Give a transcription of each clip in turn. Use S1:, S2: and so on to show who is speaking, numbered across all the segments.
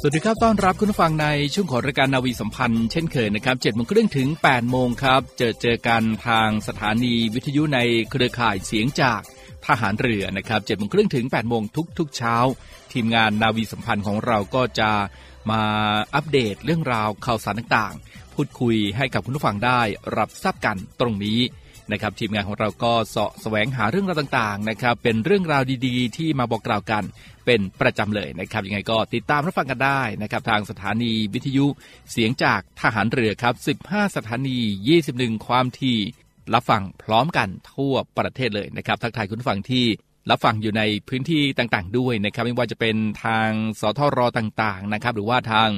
S1: สวัสดีครับ ต้อนรับคุณผู้ฟังในช่วงของรายการนาวีสัมพันธ์เช่นเคยนะครับ7โมงครึ่งถึง8โมงครับ เจอเจอกันทางสถานีวิทยุในเครือข่ายเสียงจากทหารเรือนะครับ7โมงครึ่งถึง8โมงทุกทุกเช้า ทีมงานนาวีสัมพันธ์ของเราก็จะมาอัปเดตเรื่องราวข่าวสารต่างๆ พูดคุยให้กับคุณผู้ฟังได้รับทราบกันตรงนี้ นะครับทีมงานของเราก็เสาะแสวงหาเรื่องราวต่างๆนะครับเป็นเรื่องราวดีๆ ที่มาบอกกล่าวกันเป็นประจำเลยนะครับยังไงก็ติดตามรับฟังกันได้นะครับทางสถานีวิทยุเสียงจากทหารเรือครับ 15 สถานี 21 ความถี่รับฟังพร้อมกันทั่วประเทศเลยนะครับทักทายคุณฟังที่ รับฟังอยู่ในพื้นที่ต่างๆ ด้วยนะครับ ไม่ว่าจะเป็นทางสทรต่างๆนะครับ หรือว่าทาง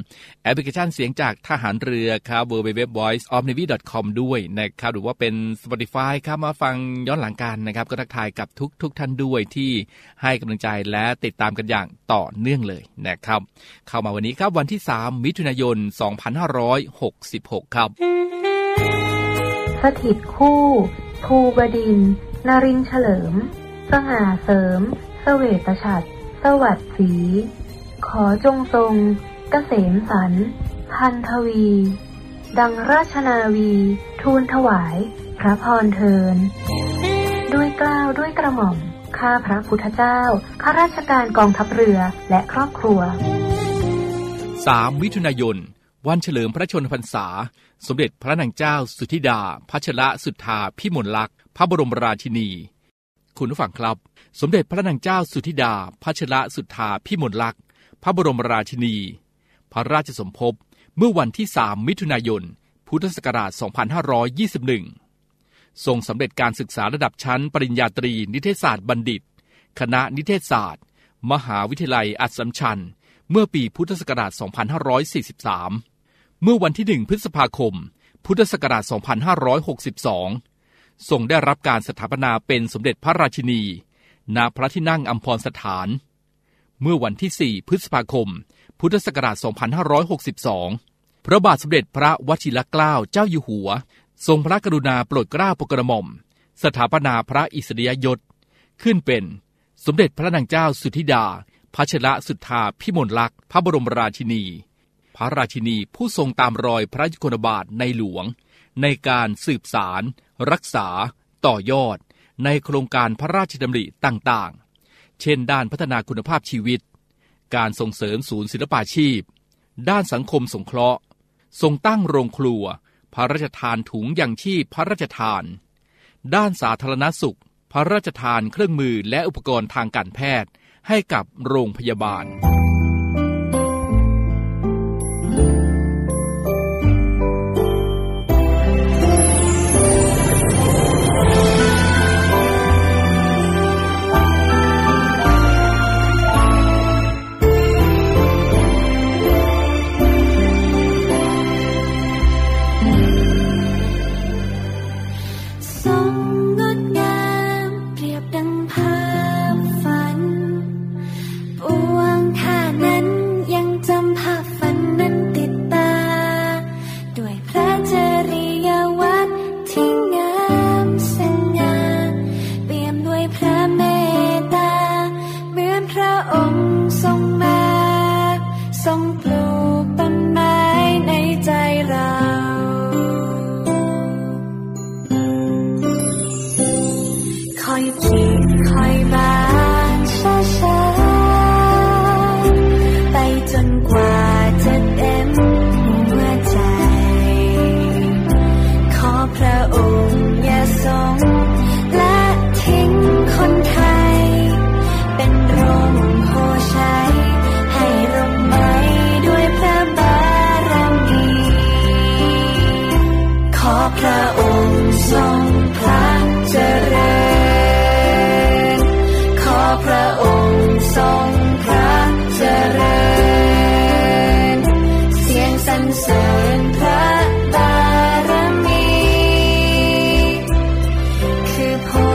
S1: แอปพลิเคชันเสียงจากทหารเรือครับ w w w voice of navy com ด้วยนะครับ หรือว่าเป็น Spotify ครับมาฟังย้อนหลังกันนะครับ ก็ทักทายกับทุกๆทท่านด้วยที่ให้กำลังใจและติดตามกันอย่างต่อเนื่องเลยนะครับ เข้ามาวันนี้ครับวันที่ 3 มิถุนายน 2566 ครับ
S2: สถิตคู่ ภูบดินทร์นรินเฉลิม สง่าเสริม เสวตฉัตรสวัสดี ขอจงทรงเกษมสันพันทวี ดังราชนาวี ทูลถวาย พระพรเทิน ด้วยกล้าวด้วยกระหม่อม ข้าพระพุทธเจ้า ข้าราชการกองทัพเรือและครอบครัว
S1: 3 มิถุนายน วันเฉลิมพระชนมพรรษา สมเด็จพระนางเจ้าสุธิดา พัชระสุทธาพิมลลักษณ์ พระบรมราชินี คุณผู้ฟังครับ สมเด็จพระนางเจ้าสุธิดาพัชระสุทธาพิมลลักษณ์พระบรมราชินี พระราชสมภพเมื่อวันที่ 3 มิถุนายน พุทธศักราช 2521 ทรงสำเร็จการศึกษาระดับชั้นปริญญาตรีนิเทศศาสตร์บัณฑิต คณะนิเทศศาสตร์ มหาวิทยาลัยอัสสัมชัญ เมื่อปีพุทธศักราช 2543 เมื่อวันที่ 1 พฤษภาคม พุทธศักราช 2562 ทรงได้รับการสถาปนาเป็นสมเด็จพระราชินี ณพระที่นั่งอัมพรสถาน เมื่อวันที่ 4 พฤษภาคม พุทธศักราช 2562 พระบาทสมเด็จพระวชิรเกล้าเจ้าอยู่หัว ทรงพระกรุณาโปรดเกล้าโปรดกระหม่อม สถาปนาพระอิสริยยศ ขึ้นเป็นสมเด็จพระนางเจ้าสุธิดาพัชระสุทธาพิมลลักษณ์พระบรมราชินี พระราชินีผู้ทรงตามรอยพระยุคลบาทในหลวง ในการสืบสาร รักษา ต่อยอด ในโครงการพระราชดำริต่างๆ เช่น ด้านพัฒนาคุณภาพชีวิต การส่งเสริมศูนย์ศิลปาชีพ ด้านสังคมสงเคราะห์ ทรงตั้งโรงครัว พระราชทานถุงยังชีพพระราชทาน ด้านสาธารณสุข พระราชทานเครื่องมือและอุปกรณ์ทางการแพทย์ให้กับโรงพยาบาล
S3: call.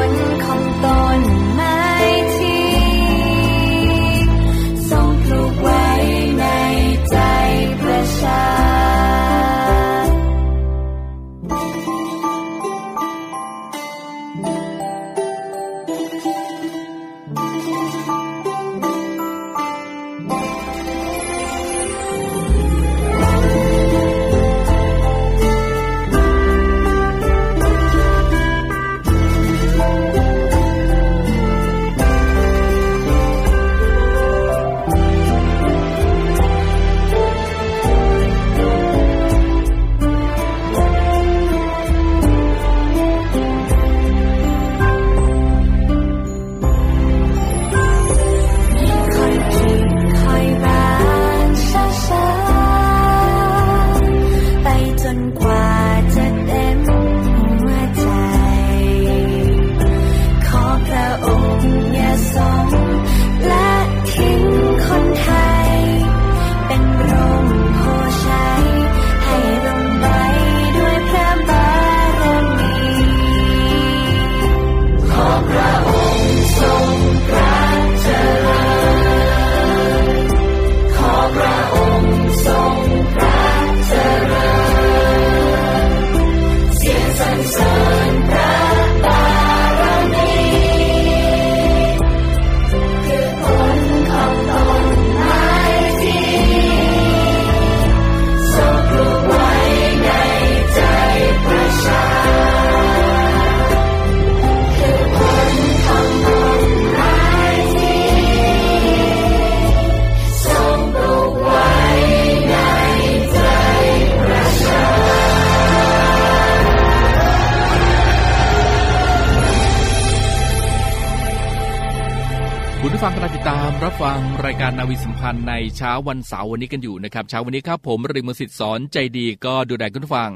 S3: ุณผู้ฟังกำลัง
S1: ติดตามรับฟังรายการนาวีสัมพันธ์ในเช้าวันเสาร์วันนี้กันอยู่นะครับเช้าวันนี้ครับผมริมสิทธิ์สอนใจดีก็ดูแลคุณผู้ฟัง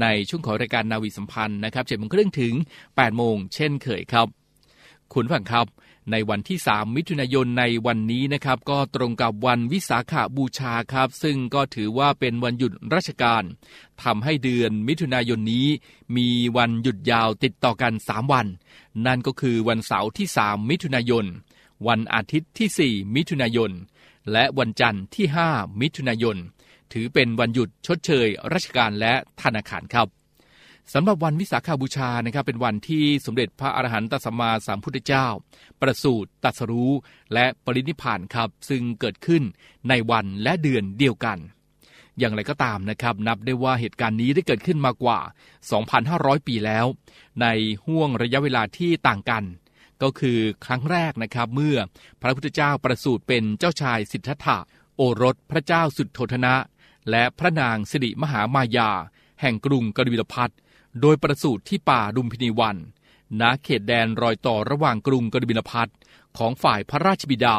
S1: ในช่วงของรายการนาวีสัมพันธ์นะครับเจ็ดโมงครึ่งถึง8ปดโมงเช่นเคยครับ คุณฟังครับ ในวันที่ 3 มิถุนายนในวันนี้นะครับ ก็ตรงกับวันวิสาขาบูชาครับ ซึ่งก็ถือว่าเป็นวันหยุดราชการทำให้เดือนมิถุนายนนี้ มีวันหยุดยาวติดต่อกัน 3 วัน นั่นก็คือวันเสาร์ที่ 3 มิถุนายน วันอาทิตย์ที่ 4 มิถุนายน และวันจันทร์ที่ 5 มิถุนายน ถือเป็นวันหยุดชดเชย ราชการและธนาคารครับสำหรับวันวิสาขาบูชานะครับเป็นวันที่สมเด็จพระอรหันตสัมมาสัมพุทธเจ้า ประสูติตรัสรู้ และปรินิพพานครับ ซึ่งเกิดขึ้นในวันและเดือนเดียวกัน อย่างไรก็ตามนะครับนับได้ว่าเหตุการณ์นี้ได้เกิดขึ้นมากว่า 2,500 ปีแล้ว ในห่วงระยะเวลาที่ต่างกัน ก็คือครั้งแรกนะครับเมื่อพระพุทธเจ้าประสูติเป็นเจ้าชายสิทธัตถะ โอรสพระเจ้าสุดโทธนะ และพระนางสิริมหามายา แห่งกรุงกบิลพัทโดยประสูติที่ป่าดุมพินีวันณเขตแดนรอยต่อระหว่างกรุงกบิลพัทของฝ่ายพระราชบิดา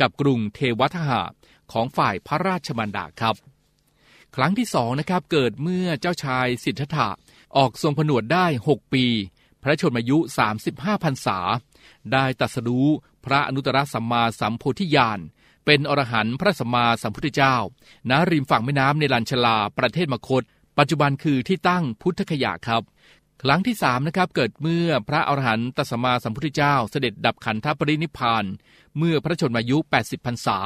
S1: กับกรุงเทวทหะของฝ่ายพระราชมารดาครับ ครั้งที่สองนะครับเกิดเมื่อเจ้าชายสิทธัตถะออกทรงผนวดได้ 6 ปี พระชนมายุ 35พรรษา ได้ตัสรู้พระอนุตตรสัมมาสัมโพธิญาณ เป็นอรหันต์พระสัมมาสัมพุทธเจ้า ณ ริมฝั่งแม่น้ำในลันชลา ประเทศมคต ปัจจุบันคือที่ตั้งพุทธคยาครับ ครั้งที่สามนะครับเกิดเมื่อพระอรหันตสัมมาสัมพุทธเจ้า เสด็จดับขันธปรินิพาน เมื่อพระชนมายุ 80พรรษา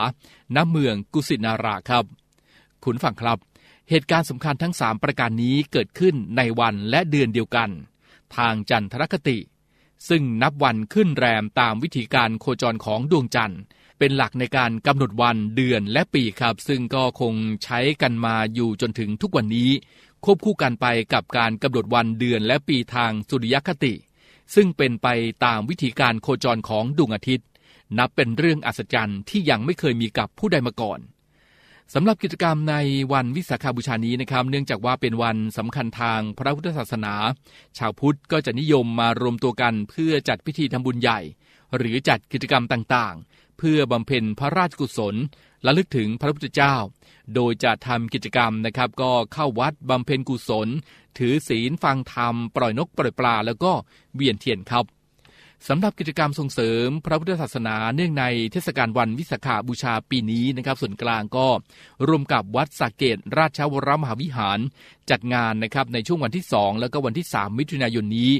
S1: ณ เมืองกุสินาราครับ คุณฟังครับ เหตุการณ์สำคัญทั้งสามประการนี้เกิดขึ้นในวันและเดือนเดียวกัน ทางจันทรคติ ซึ่งนับวันขึ้นแรมตามวิธีการโคจรของดวงจันทร์ เป็นหลักในการกำหนดวันเดือนและปีครับ ซึ่งก็คงใช้กันมาอยู่จนถึงทุกวันนี้ ควบคู่กันไปกับการกำหนดวันเดือนและปีทางสุริยคติ ซึ่งเป็นไปตามวิธีการโคจรของดวงอาทิตย์ นับเป็นเรื่องอัศจรรย์ที่ยังไม่เคยมีกับผู้ใดมาก่อน สำหรับกิจกรรมในวันวิสาขาบูชานี้นะครับ เนื่องจากว่าเป็นวันสำคัญทางพระพุทธศาสนา ชาวพุทธก็จะนิยมมารวมตัวกันเพื่อจัดพิธีทำบุญใหญ่ หรือจัดกิจกรรมต่างๆ เพื่อบำเพ็ญพระราชกุศลและลึกถึงพระพุทธเจ้า โดยจะทำกิจกรรมนะครับ ก็เข้าวัดบำเพ็ญกุศล ถือศีลฟังธรรม ปล่อยนกปล่อยปลา แล้วก็เวียนเทียนครับ สำหรับกิจกรรมส่งเสริมพระพุทธศาสนาเนื่องในเทศกาลวันวิสาขาบูชาปีนี้นะครับ ส่วนกลางก็รวมกับวัดสักเกตราชวรมหาวิหาร จัดงานนะครับในช่วงวันที่ 2 แล้วก็วันที่ 3 มิถุนายนนี้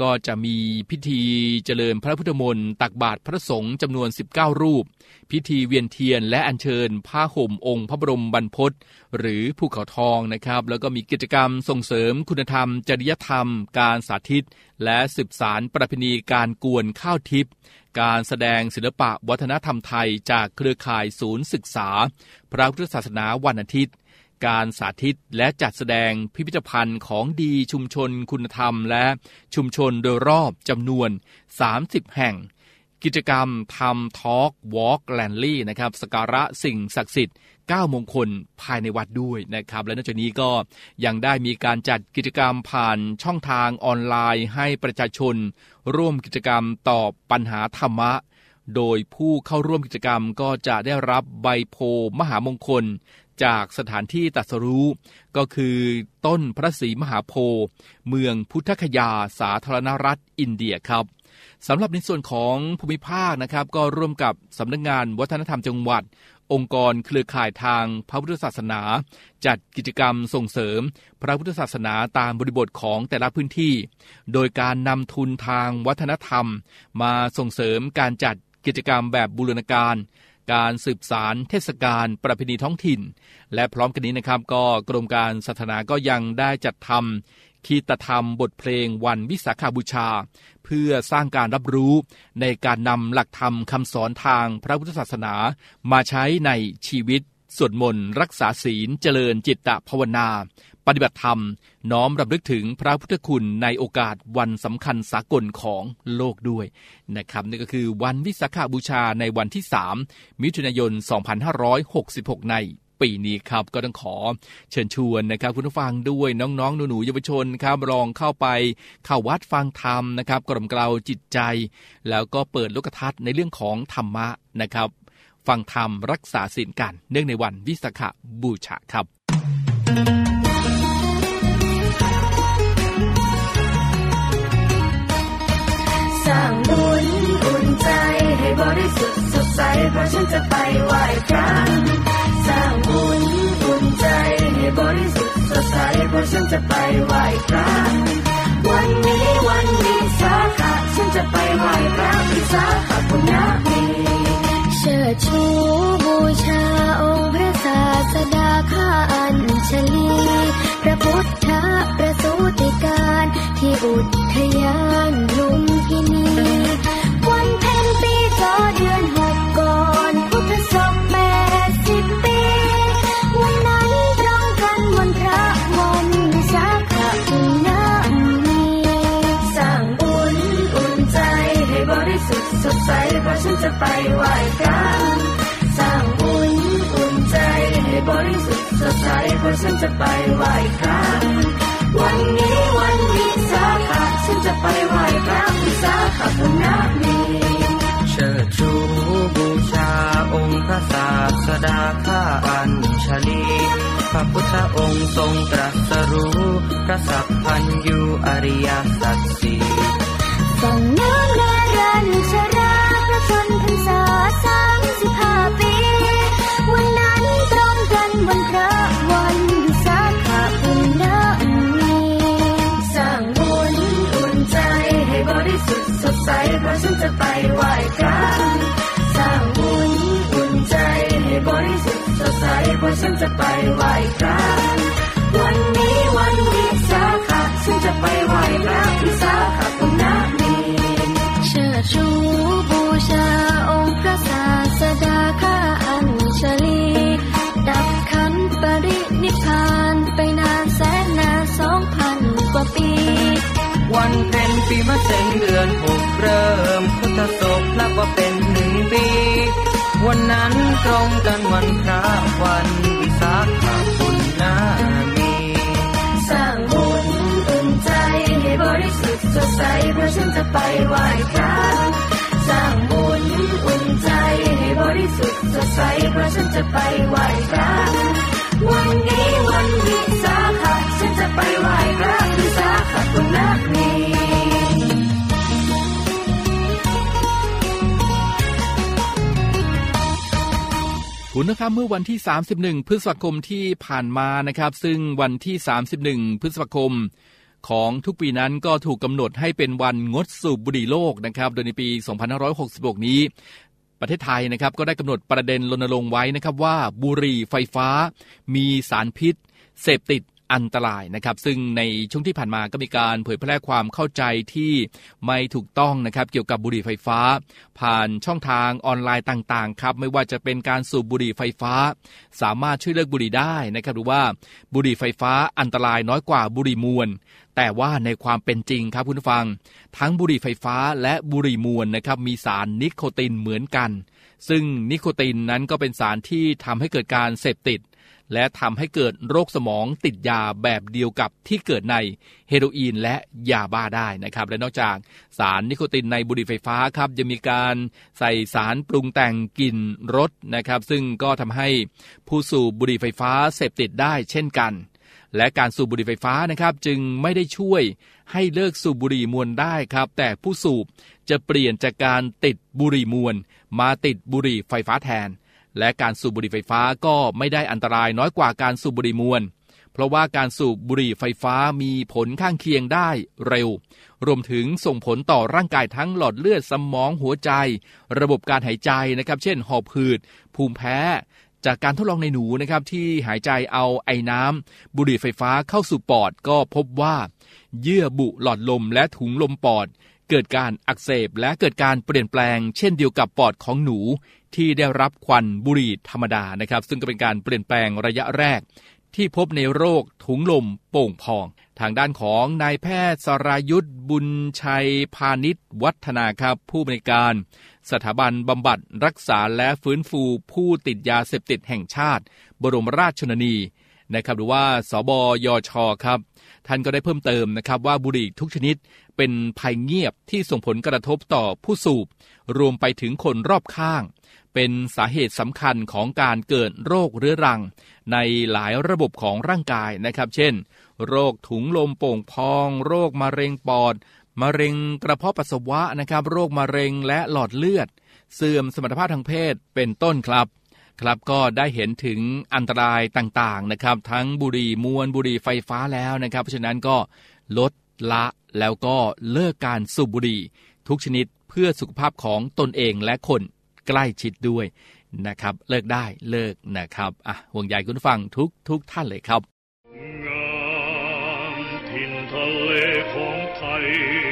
S1: ก็จะมีพิธีเจริญพระพุทธมนต์ตักบาตรพระสงฆ์จำนวน 19 รูป พิธีเวียนเทียนและอัญเชิญผ้าห่มองค์พระบรมบรรพตหรือภูเขาทองนะครับ แล้วก็มีกิจกรรมส่งเสริมคุณธรรม จริยธรรม การสาธิต และสืบสารประเพณีการกวนข้าวทิพย์การแสดงศิลปะวัฒนธรรมไทยจากเครือข่ายศูนย์ศึกษา พระพุทธศาสนาวันอาทิตย์ การสาธิตและจัดแสดงพิพิธภัณฑ์ของดีชุมชนคุณธรรมและชุมชนโดยรอบจำนวน 30 แห่ง กิจกรรมทำทอล์กวอล์กแลนลี่นะครับสการะสิ่งศักดิ์สิทธิ์9มงคลภายในวัดด้วยนะครับ และนอกจากนี้ก็ยังได้มีการจัดกิจกรรมผ่านช่องทางออนไลน์ให้ประชาชน ร่วมกิจกรรมตอบปัญหาธรรมะ โดยผู้เข้าร่วมกิจกรรมก็จะได้รับใบโพมหามงคล จากสถานที่ตัสรู้ ก็คือต้นพระศรีมหาโพธิ์เมืองพุทธคยาสาธารณรัฐอินเดียครับสำหรับในส่วนของภูมิภาคนะครับ ก็ร่วมกับสำนักงงานวัฒนธรรมจังหวัด องค์กรเครือข่ายทางพระพุทธศาสนา จัดกิจกรรมส่งเสริม พระพุทธศาสนาตามบริบทของแต่ละพื้นที่ โดยการนำทุนทางวัฒนธรรม มาส่งเสริมการจัดกิจกรรมแบบบูรณาการ การสืบสารเทศกาลประเพณีท้องถิ่น และพร้อมกันนี้นะครับก็กรมการศาสนาก็ยังได้จัดทำคีตธรรมบทเพลงวันวิสาขาบูชา เพื่อสร้างการรับรู้ในการนำหลักธรรมคำสอนทางพระพุทธศาสนา มาใช้ในชีวิตสวดมนต์รักษาศีลเจริญจิตตภาวนา ปฏิบัติธรรม น้อมรำลึกถึงพระพุทธคุณในโอกาสวันสำคัญสากลของโลกด้วยนะครับนี่ก็คือวันวิสาขาบูชาในวันที่ 3 มิถุนายน 2566 ในปีนี้ครับก็ต้องขอเชิญชวนนะครับคุณผู้ฟังด้วยน้องๆ หนูๆเยาวชนครับลองเข้าไปเข้าวัดฟังธรรมนะครับกล่อมเกลาจิตใจ แล้วก็เปิดโลกทัศน์ในเรื่องของธรรมะนะครับ ฟังธรรมรักษาศีลกัน เนื่องในวันวิสาขบูชาครับ
S3: สุทธิ์สดใสเพราะฉันจะไปไหว้พระสร้างบุญอุ่นใจให้บริสุทธิ์สดใสเพราะฉันจะไปไหว้พระวันนี้วันวิสาขะฉันจะไปไหว้พระวิสาขบุญนามีเชิดชูบูชาองค์พระศาสดาข้าอัญชลี พระพุทธประสูติการที่อุทยานลุมพินี จอเดือนหกก่อนพุทธศักราชแปดสิบปีวันนั้นตรงกันวันระวันวิสาขบุญนามีสร้างบุญอุ่นใจให้บริสุทธิ์สดใสเพราะฉันจะไปไหว้พระสร้างบุญอุ่นใจให้บริสุทธิ์สดใสเพราะฉันจะไปไหว้พระวันนี้วันวิ
S4: ทรงตรัสรู้พระสัพพัญยูอริยสัจสี่
S3: ส่งน้ำนารันชราพระชนพรรษาสามสิบห้าปี วันนั้นตรงกันวันพระวันวิสาขบุญนามีสร้างบุญอุ่นใจให้บริสุทธิ์สดใสเพราะฉันจะไปไหว้พระสร้างบุญอุ่นใจให้บริสุทธิ์สดใสเพราะฉันจะไปไหว้พระ จะไปไหว้พระวิสาขับุญนามีเชิดชูบูชาองค์พระศาสดาข้าอัญชลีดับขันปรินิพานไปนานแสนนานสองพันกว่าปี
S4: วันเพ็ญปีมะเสงเดือนหกเริ่มพุทธศกนับว่าเป็นหนึ่งปี วันนั้นตรงกันวันพระวัน
S3: ไปไหว้พระสร้างบุญอุ่นใจให้บริสุทธิ์สดใสเพราะฉันจะไปไหว้พระวันนี้วันวิสาขะฉันจะไปไหว้พระวิสาขบุญนามี
S1: คุณนะครับเมื่อวันที่ 31 พฤษภาคมที่ผ่านมานะครับ ซึ่งวันที่ 31 พฤษภาคม ของทุกปีนั้นก็ถูกกำหนดให้เป็นวันงดสูบบุหรี่โลกนะครับ โดยในปี 2566 นี้ ประเทศไทยนะครับก็ได้กำหนดประเด็นรณรงค์ไว้นะครับว่าบุหรี่ไฟฟ้า มีสารพิษ เสพติด อันตรายนะครับ ซึ่งในช่วงที่ผ่านมาก็มีการเผยแพร่ความเข้าใจที่ไม่ถูกต้องนะครับ เกี่ยวกับบุหรี่ไฟฟ้า ผ่านช่องทางออนไลน์ต่าง ๆ ครับ ไม่ว่าจะเป็นการสูบบุหรี่ไฟฟ้า สามารถช่วยเลิกบุหรี่ได้นะครับหรือว่าบุหรี่ไฟฟ้าอันตรายน้อยกว่าบุหรี่มวนแต่ว่าในความเป็นจริงครับคุณผู้ฟัง ทั้งบุหรี่ไฟฟ้าและบุหรี่มวนนะครับมีสารนิโคตินเหมือนกัน ซึ่งนิโคตินนั้นก็เป็นสารที่ทำให้เกิดการเสพติด และทำให้เกิดโรคสมองติดยาแบบเดียวกับที่เกิดในเฮโรอีนและยาบ้าได้นะครับ และนอกจากสารนิโคตินในบุหรี่ไฟฟ้าครับยังมีการใส่สารปรุงแต่งกลิ่นรสนะครับ ซึ่งก็ทำให้ผู้สูบบุหรี่ไฟฟ้าเสพติดได้เช่นกัน และการสูบบุหรี่ไฟฟ้านะครับจึงไม่ได้ช่วยให้เลิกสูบบุหรี่มวลได้ครับ แต่ผู้สูบจะเปลี่ยนจากการติดบุหรี่มวลมาติดบุหรี่ไฟฟ้าแทน และการสูบบุหรี่ไฟฟ้าก็ไม่ได้อันตรายน้อยกว่าการสูบบุหรี่มวล เพราะว่าการสูบบุหรี่ไฟฟ้ามีผลข้างเคียงได้เร็ว รวมถึงส่งผลต่อร่างกายทั้งหลอดเลือดสมองหัวใจ ระบบการหายใจนะครับ เช่น หอบหืด ภูมิแพ้ จากการทดลองในหนูนะครับที่หายใจเอาไอน้ำบุหรี่ไฟฟ้าเข้าสู่ปอดก็พบว่า เยื่อบุหลอดลมและถุงลมปอดเกิดการอักเสบและเกิดการเปลี่ยนแปลงเช่นเดียวกับปอดของหนู ที่ได้รับควันบุหรี่ธรรมดานะครับ ซึ่งก็เป็นการเปลี่ยนแปลงระยะแรก ที่พบในโรคถุงลมโป่งพอง ทางด้านของนายแพทย์สรายุทธบุญชัยพาณิชวัฒนาครับ ผู้บริการ สถาบันบำบัดรักษาและฟื้นฟูผู้ติดยาเสพติดแห่งชาติ บรมราชชนนีนะครับหรือว่าสบยชครับ ท่านก็ได้เพิ่มเติมนะครับว่าบุหรี่ทุกชนิดเป็นภัยเงียบที่ส่งผลกระทบต่อผู้สูบ รวมไปถึงคนรอบข้าง เป็นสาเหตุสำคัญของการเกิดโรคเรื้อรัง ในหลายระบบของร่างกายนะครับ เช่น โรคถุงลมโป่งพอง โรคมะเร็งปอด มะเร็งกระเพาะปัสสาวะนะครับ โรคมะเร็งและหลอดเลือด เสื่อมสมรรถภาพทางเพศเป็นต้นครับครับก็ได้เห็นถึงอันตรายต่างๆนะครับ ทั้งบุหรี่มวลบุหรี่ไฟฟ้าแล้วนะครับ เพราะฉะนั้นก็ลดละแล้วก็เลิกการสูบบุหรี่ ทุกชนิดเพื่อสุขภาพของตนเองและคน ใกล้ชิดด้วยนะครับ เลิกได้เลิกนะครับอะห่วงใยคุณฟังทุกทุกท่านเลยครับ
S5: งามถิ่นทะเลของไทย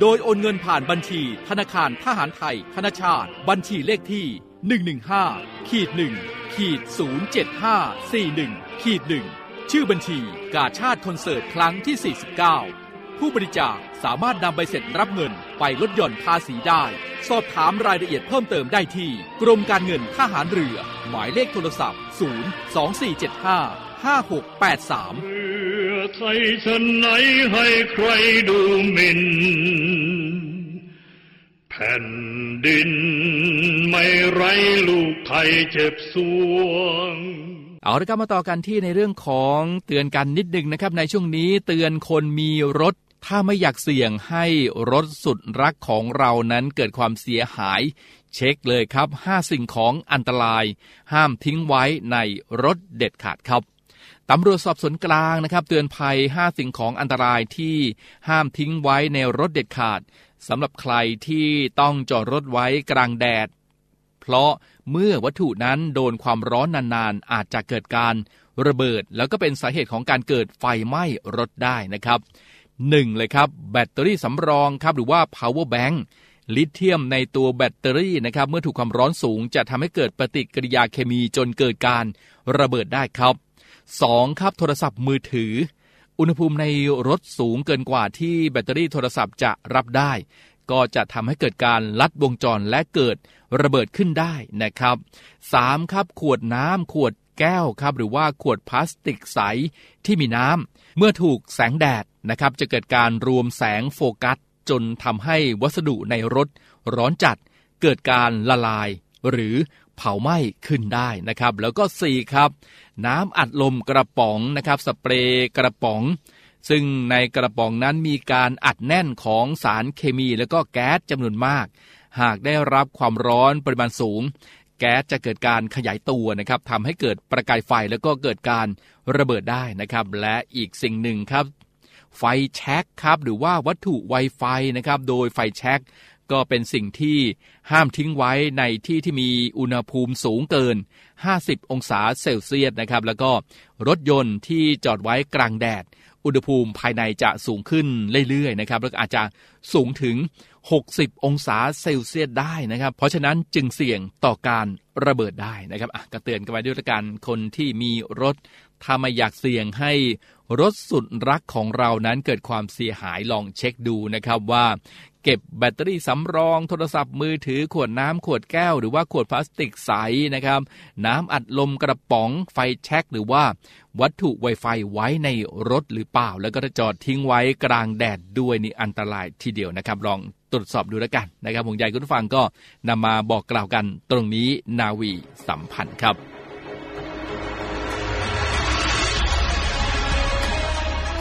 S1: โดยโอนเงินผ่านบัญชี ธนาคารทหารไทย ธนาชาติ บัญชีเลขที่ 115ขีด1ขีด07541ขีด1ชื่อบัญชีกาชาติคอนเสิร์ตครั้งที่ 49 ผู้บริจาคสามารถนำใบเสร็จรับเงินไปลดหย่อนภาษีได้ สอบถามรายละเอียดเพิ่มเติมได้ที่ กรมการเงินทหารเรือ หมายเลขโทรศัพท์ 02475 5683
S5: เรือไทยฉันไหนให้ใครดูหมิ่นแผ่นดินไม่ไรลูกไทยเจ็บสวง
S1: เอาละครับมาต่อกันที่ในเรื่องของเตือนกันนิดนึงนะครับ ในช่วงนี้เตือนคนมีรถ ถ้าไม่อยากเสี่ยงให้รถสุดรักของเรานั้นเกิดความเสียหาย เช็คเลยครับ 5 สิ่งของอันตราย ห้ามทิ้งไว้ในรถเด็ดขาดครับ ตำรวจสอบสวนกลางนะครับ เตือนภัย 5 สิ่งของอันตรายที่ห้ามทิ้งไว้ในรถเด็ดขาดสำหรับใครที่ต้องจอดรถไว้กลางแดด เพราะเมื่อวัตถุนั้นโดนความร้อนนานๆ อาจจะเกิดการระเบิด แล้วก็เป็นสาเหตุของการเกิดไฟไหม้รถได้นะครับหนึ่งเลยครับ แบตเตอรี่สำรองครับหรือว่า power bank ลิเธียมในตัวแบตเตอรี่นะครับเมื่อถูกความร้อนสูงจะทำให้เกิดปฏิกิริยาเคมีจนเกิดการระเบิดได้ครับ 2. ครับโทรศัพท์มือถือ อุณหภูมิในรถสูงเกินกว่าที่แบตเตอรี่โทรศัพท์จะรับได้ ก็จะทำให้เกิดการลัดวงจรและเกิดระเบิดขึ้นได้นะครับ 3. ครับขวดน้ำขวดแก้วครับหรือว่าขวดพลาสติกใสที่มีน้ำเมื่อถูกแสงแดดนะครับ จะเกิดการรวมแสงโฟกัส จนทำให้วัสดุในรถร้อนจัด เกิดการละลาย หรือ เผาไหม้ขึ้นได้นะครับ แล้วก็ 4 ครับ น้ำอัดลมกระป๋องนะครับสเปรย์กระป๋อง ซึ่งในกระป๋องนั้นมีการอัดแน่นของสารเคมีแล้วก็แก๊สจำนวนมาก หากได้รับความร้อนปริมาณสูง แก๊สจะเกิดการขยายตัวนะครับทำให้เกิดประกายไฟแล้วก็เกิดการระเบิดได้นะครับ และอีกสิ่งหนึ่งครับไฟแช็กครับหรือว่าวัตถุไวไฟนะครับโดยไฟแช็ก ก็เป็นสิ่งที่ห้ามทิ้งไว้ในที่ที่มีอุณหภูมิสูงเกิน 50 องศาเซลเซียสนะครับ แล้วก็รถยนต์ที่จอดไว้กลางแดด อุณหภูมิภายในจะสูงขึ้นเรื่อยๆนะครับแล้วอาจจะสูงถึง 60 องศาเซลเซียสได้นะครับ เพราะฉะนั้นจึงเสี่ยงต่อการระเบิดได้นะครับอะก็เตือนกันไว้ด้วยกันคนที่มีรถถ้าไม่อยากเสี่ยงให้ รถสุดรักของเรานั้นเกิดความเสียหายลองเช็คดูนะครับว่า เก็บแบตเตอรี่สำรอง โทรศัพท์มือถือขวดน้ำขวดแก้ว หรือว่าขวดพลาสติกใสนะครับน้ำอัดลมกระป๋องไฟแช็กหรือว่าวัตถุไวไฟไว้ในรถหรือเปล่า แล้วก็จะจอดทิ้งไว้กลางแดดด้วยนี่อันตรายทีเดียวนะครับลองตรวจสอบดูแล้วกันนะครับผมใหญ่คุณผู้ฟังก็นำมาบอกกล่าวกันตรงนี้นาวีสัมพันธ์ครับ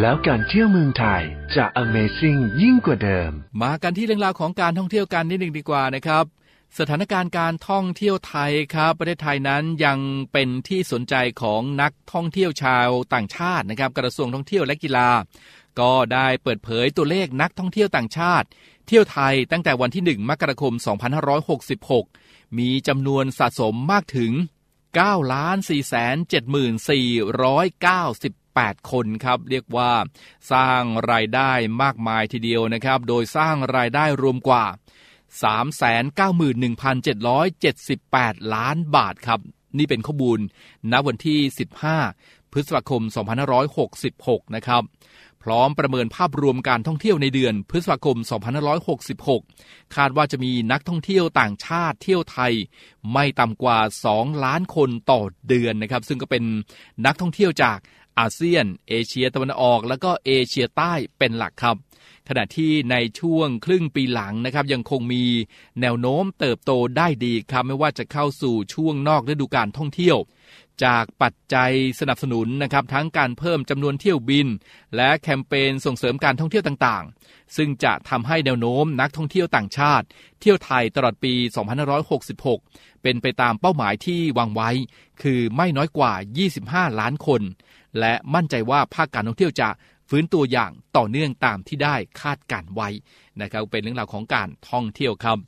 S6: แล้วการเที่ยวเมืองไทยจะ Amazing ยิ่งกว่าเดิม
S1: มากันที่เรื่องราวของการท่องเที่ยวกันนิดหนึ่งดีกว่านะครับ สถานการณ์การท่องเที่ยวไทยครับ ประเทศไทยนั้นยังเป็นที่สนใจของนักท่องเที่ยวชาวต่างชาตินะครับ กระทรวงท่องเที่ยวและกีฬา ก็ได้เปิดเผยตัวเลขนักท่องเที่ยวต่างชาติ เที่ยวไทยตั้งแต่วันที่ 1 มกราคม 2566 มีจำนวนสะสมมากถึง9 4 7 4 9 8 คนครับ เรียกว่าสร้างรายได้มากมายทีเดียวนะครับ โดยสร้างรายได้รวมกว่า 391,778 ล้านบาทครับ นี่เป็นข้อมูลณวันที่ 15 พฤษภาคม 2566 นะครับพร้อมประเมินภาพรวมการท่องเที่ยวในเดือนพฤษภาคม 2566 คาดว่าจะมีนักท่องเที่ยวต่างชาติเที่ยวไทย ไม่ต่ำกว่า 2 ล้านคนต่อเดือนนะครับ ซึ่งก็เป็นนักท่องเที่ยวจาก อาเซียน เอเชียตะวันออก แล้วก็เอเชียใต้เป็นหลักครับขณะที่ในช่วงครึ่งปีหลังนะครับยังคงมีแนวโน้มเติบโตได้ดีครับไม่ว่าจะเข้าสู่ช่วงนอกฤดูการท่องเที่ยว จากปัจจัยสนับสนุนนะครับทั้งการเพิ่มจำนวนเที่ยวบิน และแคมเปญส่งเสริมการท่องเที่ยวต่างๆ ซึ่งจะทำให้แนวโน้มนักท่องเที่ยวต่างชาติ เที่ยวไทยตลอดปี 2566 เป็นไปตามเป้าหมายที่วางไว้ คือไม่น้อยกว่า 25 ล้านคน และมั่นใจว่าภาคการท่องเที่ยวจะฟื้นตัวอย่างต่อเนื่องตามที่ได้คาดการไว้นะครับเป็นเรื่องราวของการท่องเที่ยวครับ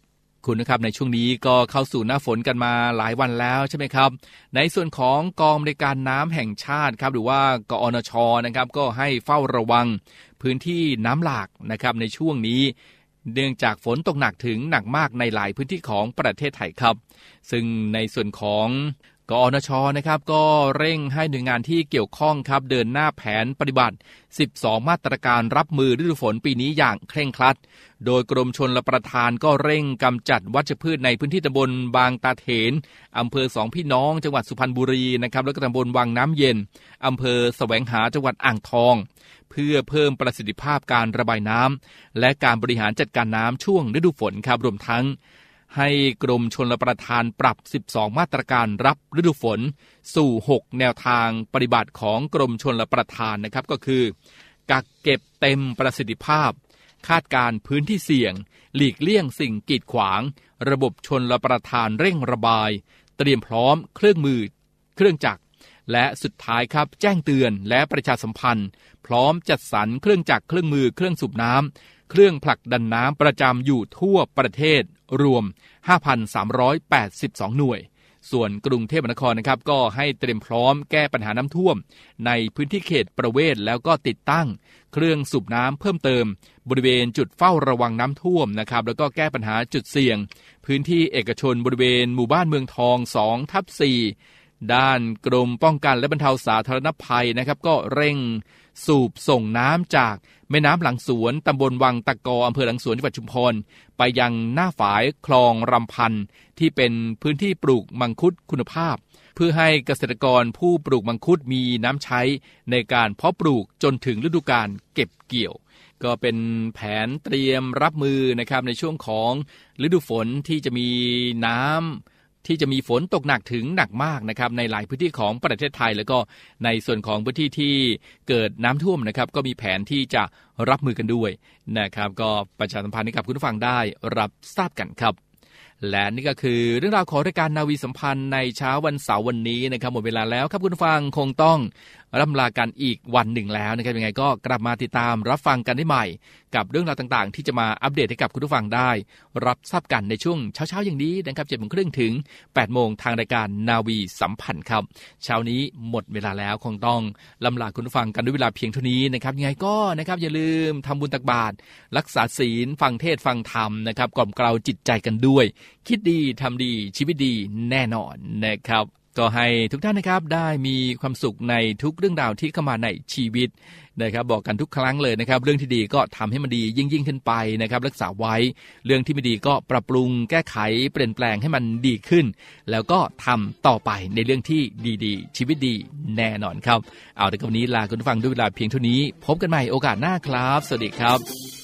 S1: คุณนะครับในช่วงนี้ก็เข้าสู่หน้าฝนกันมาหลายวันแล้วใช่ไหมครับ ในส่วนของกองบริการน้ำแห่งชาติครับหรือว่ากอนชนะครับก็ให้เฝ้าระวังพื้นที่น้ำหลากนะครับในช่วงนี้ เนื่องจากฝนตกหนักถึงหนักมากในหลายพื้นที่ของประเทศไทยครับ ซึ่งในส่วนของ กอนชนะครับก็เร่งให้หน่วยงานที่เกี่ยวข้องครับเดินหน้าแผนปฏิบัติ 12 มาตรการรับมือฤดูฝนปีนี้อย่างเคร่งครัด โดยกรมชนละประทานก็เร่งกำจัดวัชพืชในพื้นที่ตำบลบางตาเถนอำเภอสองพี่น้องจังหวัดสุพรรณบุรีนะครับแล้วก็ตำบลวังน้ำเย็นอำเภอแสวงหาจังหวัดอ่างทอง เพื่อเพิ่มประสิทธิภาพการระบายน้ำและการบริหารจัดการน้ำช่วงฤดูฝนครับรวมทั้ง ให้กรมชนประทานปรับ 12 มาตรการรับฤดูฝน สู่ 6 แนวทางปฏิบัติของกรมชนประทานนะครับก็คือ กักเก็บเต็มประสิทธิภาพ คาดการพื้นที่เสี่ยง หลีกเลี่ยงสิ่งกีดขวาง ระบบชนรประทานเร่งระบาย เตรียมพร้อมเครื่องมือ เครื่องจักร และสุดท้ายครับแจ้งเตือนและประชาสัมพันธ์ พร้อมจัดสรรเครื่องจักรเครื่องมือเครื่องสูบน้ำเครื่องผลักดันน้ำประจำอยู่ทั่วประเทศ รวม 5,382 หน่วย ส่วนกรุงเทพมหานครนะครับก็ให้เตรียมพร้อมแก้ปัญหาน้ำท่วม ในพื้นที่เขตประเวศแล้วก็ติดตั้ง เครื่องสูบน้ำเพิ่มเติม บริเวณจุดเฝ้าระวังน้ำท่วมนะครับแล้วก็แก้ปัญหาจุดเสี่ยง พื้นที่เอกชนบริเวณหมู่บ้านเมืองทอง2ทับ4ด้านกรมป้องกันและบรรเทาสาธารณภัยนะครับก็เร่งสูบส่งน้ำจากแม่น้ำหลังสวนตำบลวังตะกออำเภอหลังสวนจังหวัดชุมพร ไปยังหน้าฝายคลองรำพันที่เป็นพื้นที่ปลูกมังคุดคุณภาพ เพื่อให้เกษตรกรผู้ปลูกมังคุดมีน้ำใช้ในการเพาะปลูกจนถึงฤดูกาลเก็บเกี่ยว ก็เป็นแผนเตรียมรับมือนะครับในช่วงของฤดูฝนที่จะมีน้ำ ที่จะมีฝนตกหนักถึงหนักมากนะครับในหลายพื้นที่ของประเทศไทย แล้วก็ในส่วนของพื้นที่ที่เกิดน้ำท่วมนะครับก็มีแผนที่จะรับมือกันด้วยนะครับก็ประชาสัมพันธ์ให้กับคุณผู้ฟังได้รับทราบกันครับและนี่ก็คือเรื่องราวของรายการนาวีสัมพันธ์ในเช้าวันเสาร์วันนี้นะครับหมดเวลาแล้วครับคุณฟังคงต้องร่ำลากันอีกวันหนึ่งแล้วนะครับยังไงก็กลับมาติดตามรับฟังกันได้ใหม่ กับเรื่องราวต่างๆ ที่จะมาอัปเดตให้กับคุณผู้ฟังได้ รับทราบกันในช่วงเช้าๆอย่างนี้นะครับเจ็ดโมงครึ่งถึง8ปดโมงทางรายการนาวีสัมพันธ์ครับเช้านี้หมดเวลาแล้วคงต้องลำลาคุณผู้ฟังกันด้วยเวลาเพียงเท่านี้นะครับยังไงก็นะครับอย่าลืมทำบุญตักบาตรรักษาศีลฟังเทศฟังธรรมนะครับกล่อมเกลาจิตใจกันด้วย คิดดีทำดีชีวิตดีแน่นอนนะครับ ก็ให้ทุกท่านนะครับได้มีความสุขในทุกเรื่องราวที่เข้ามาในชีวิตนะครับบอกกันทุกครั้งเลยนะครับ เรื่องที่ดีก็ทำให้มันดียิ่งยิ่งขึ้นไปนะครับ รักษาไว้เรื่องที่ไม่ดีก็ปรับปรุงแก้ไขเปลี่ยนแปลงให้มันดีขึ้น แล้วก็ทำต่อไปในเรื่องที่ดีๆ ชีวิตดีแน่นอนครับ เอาแต่กับวันนี้ลาคุณฟังด้วยเวลาเพียงเท่านี้ พบกันใหม่โอกาสหน้าครับ สวัสดีครับ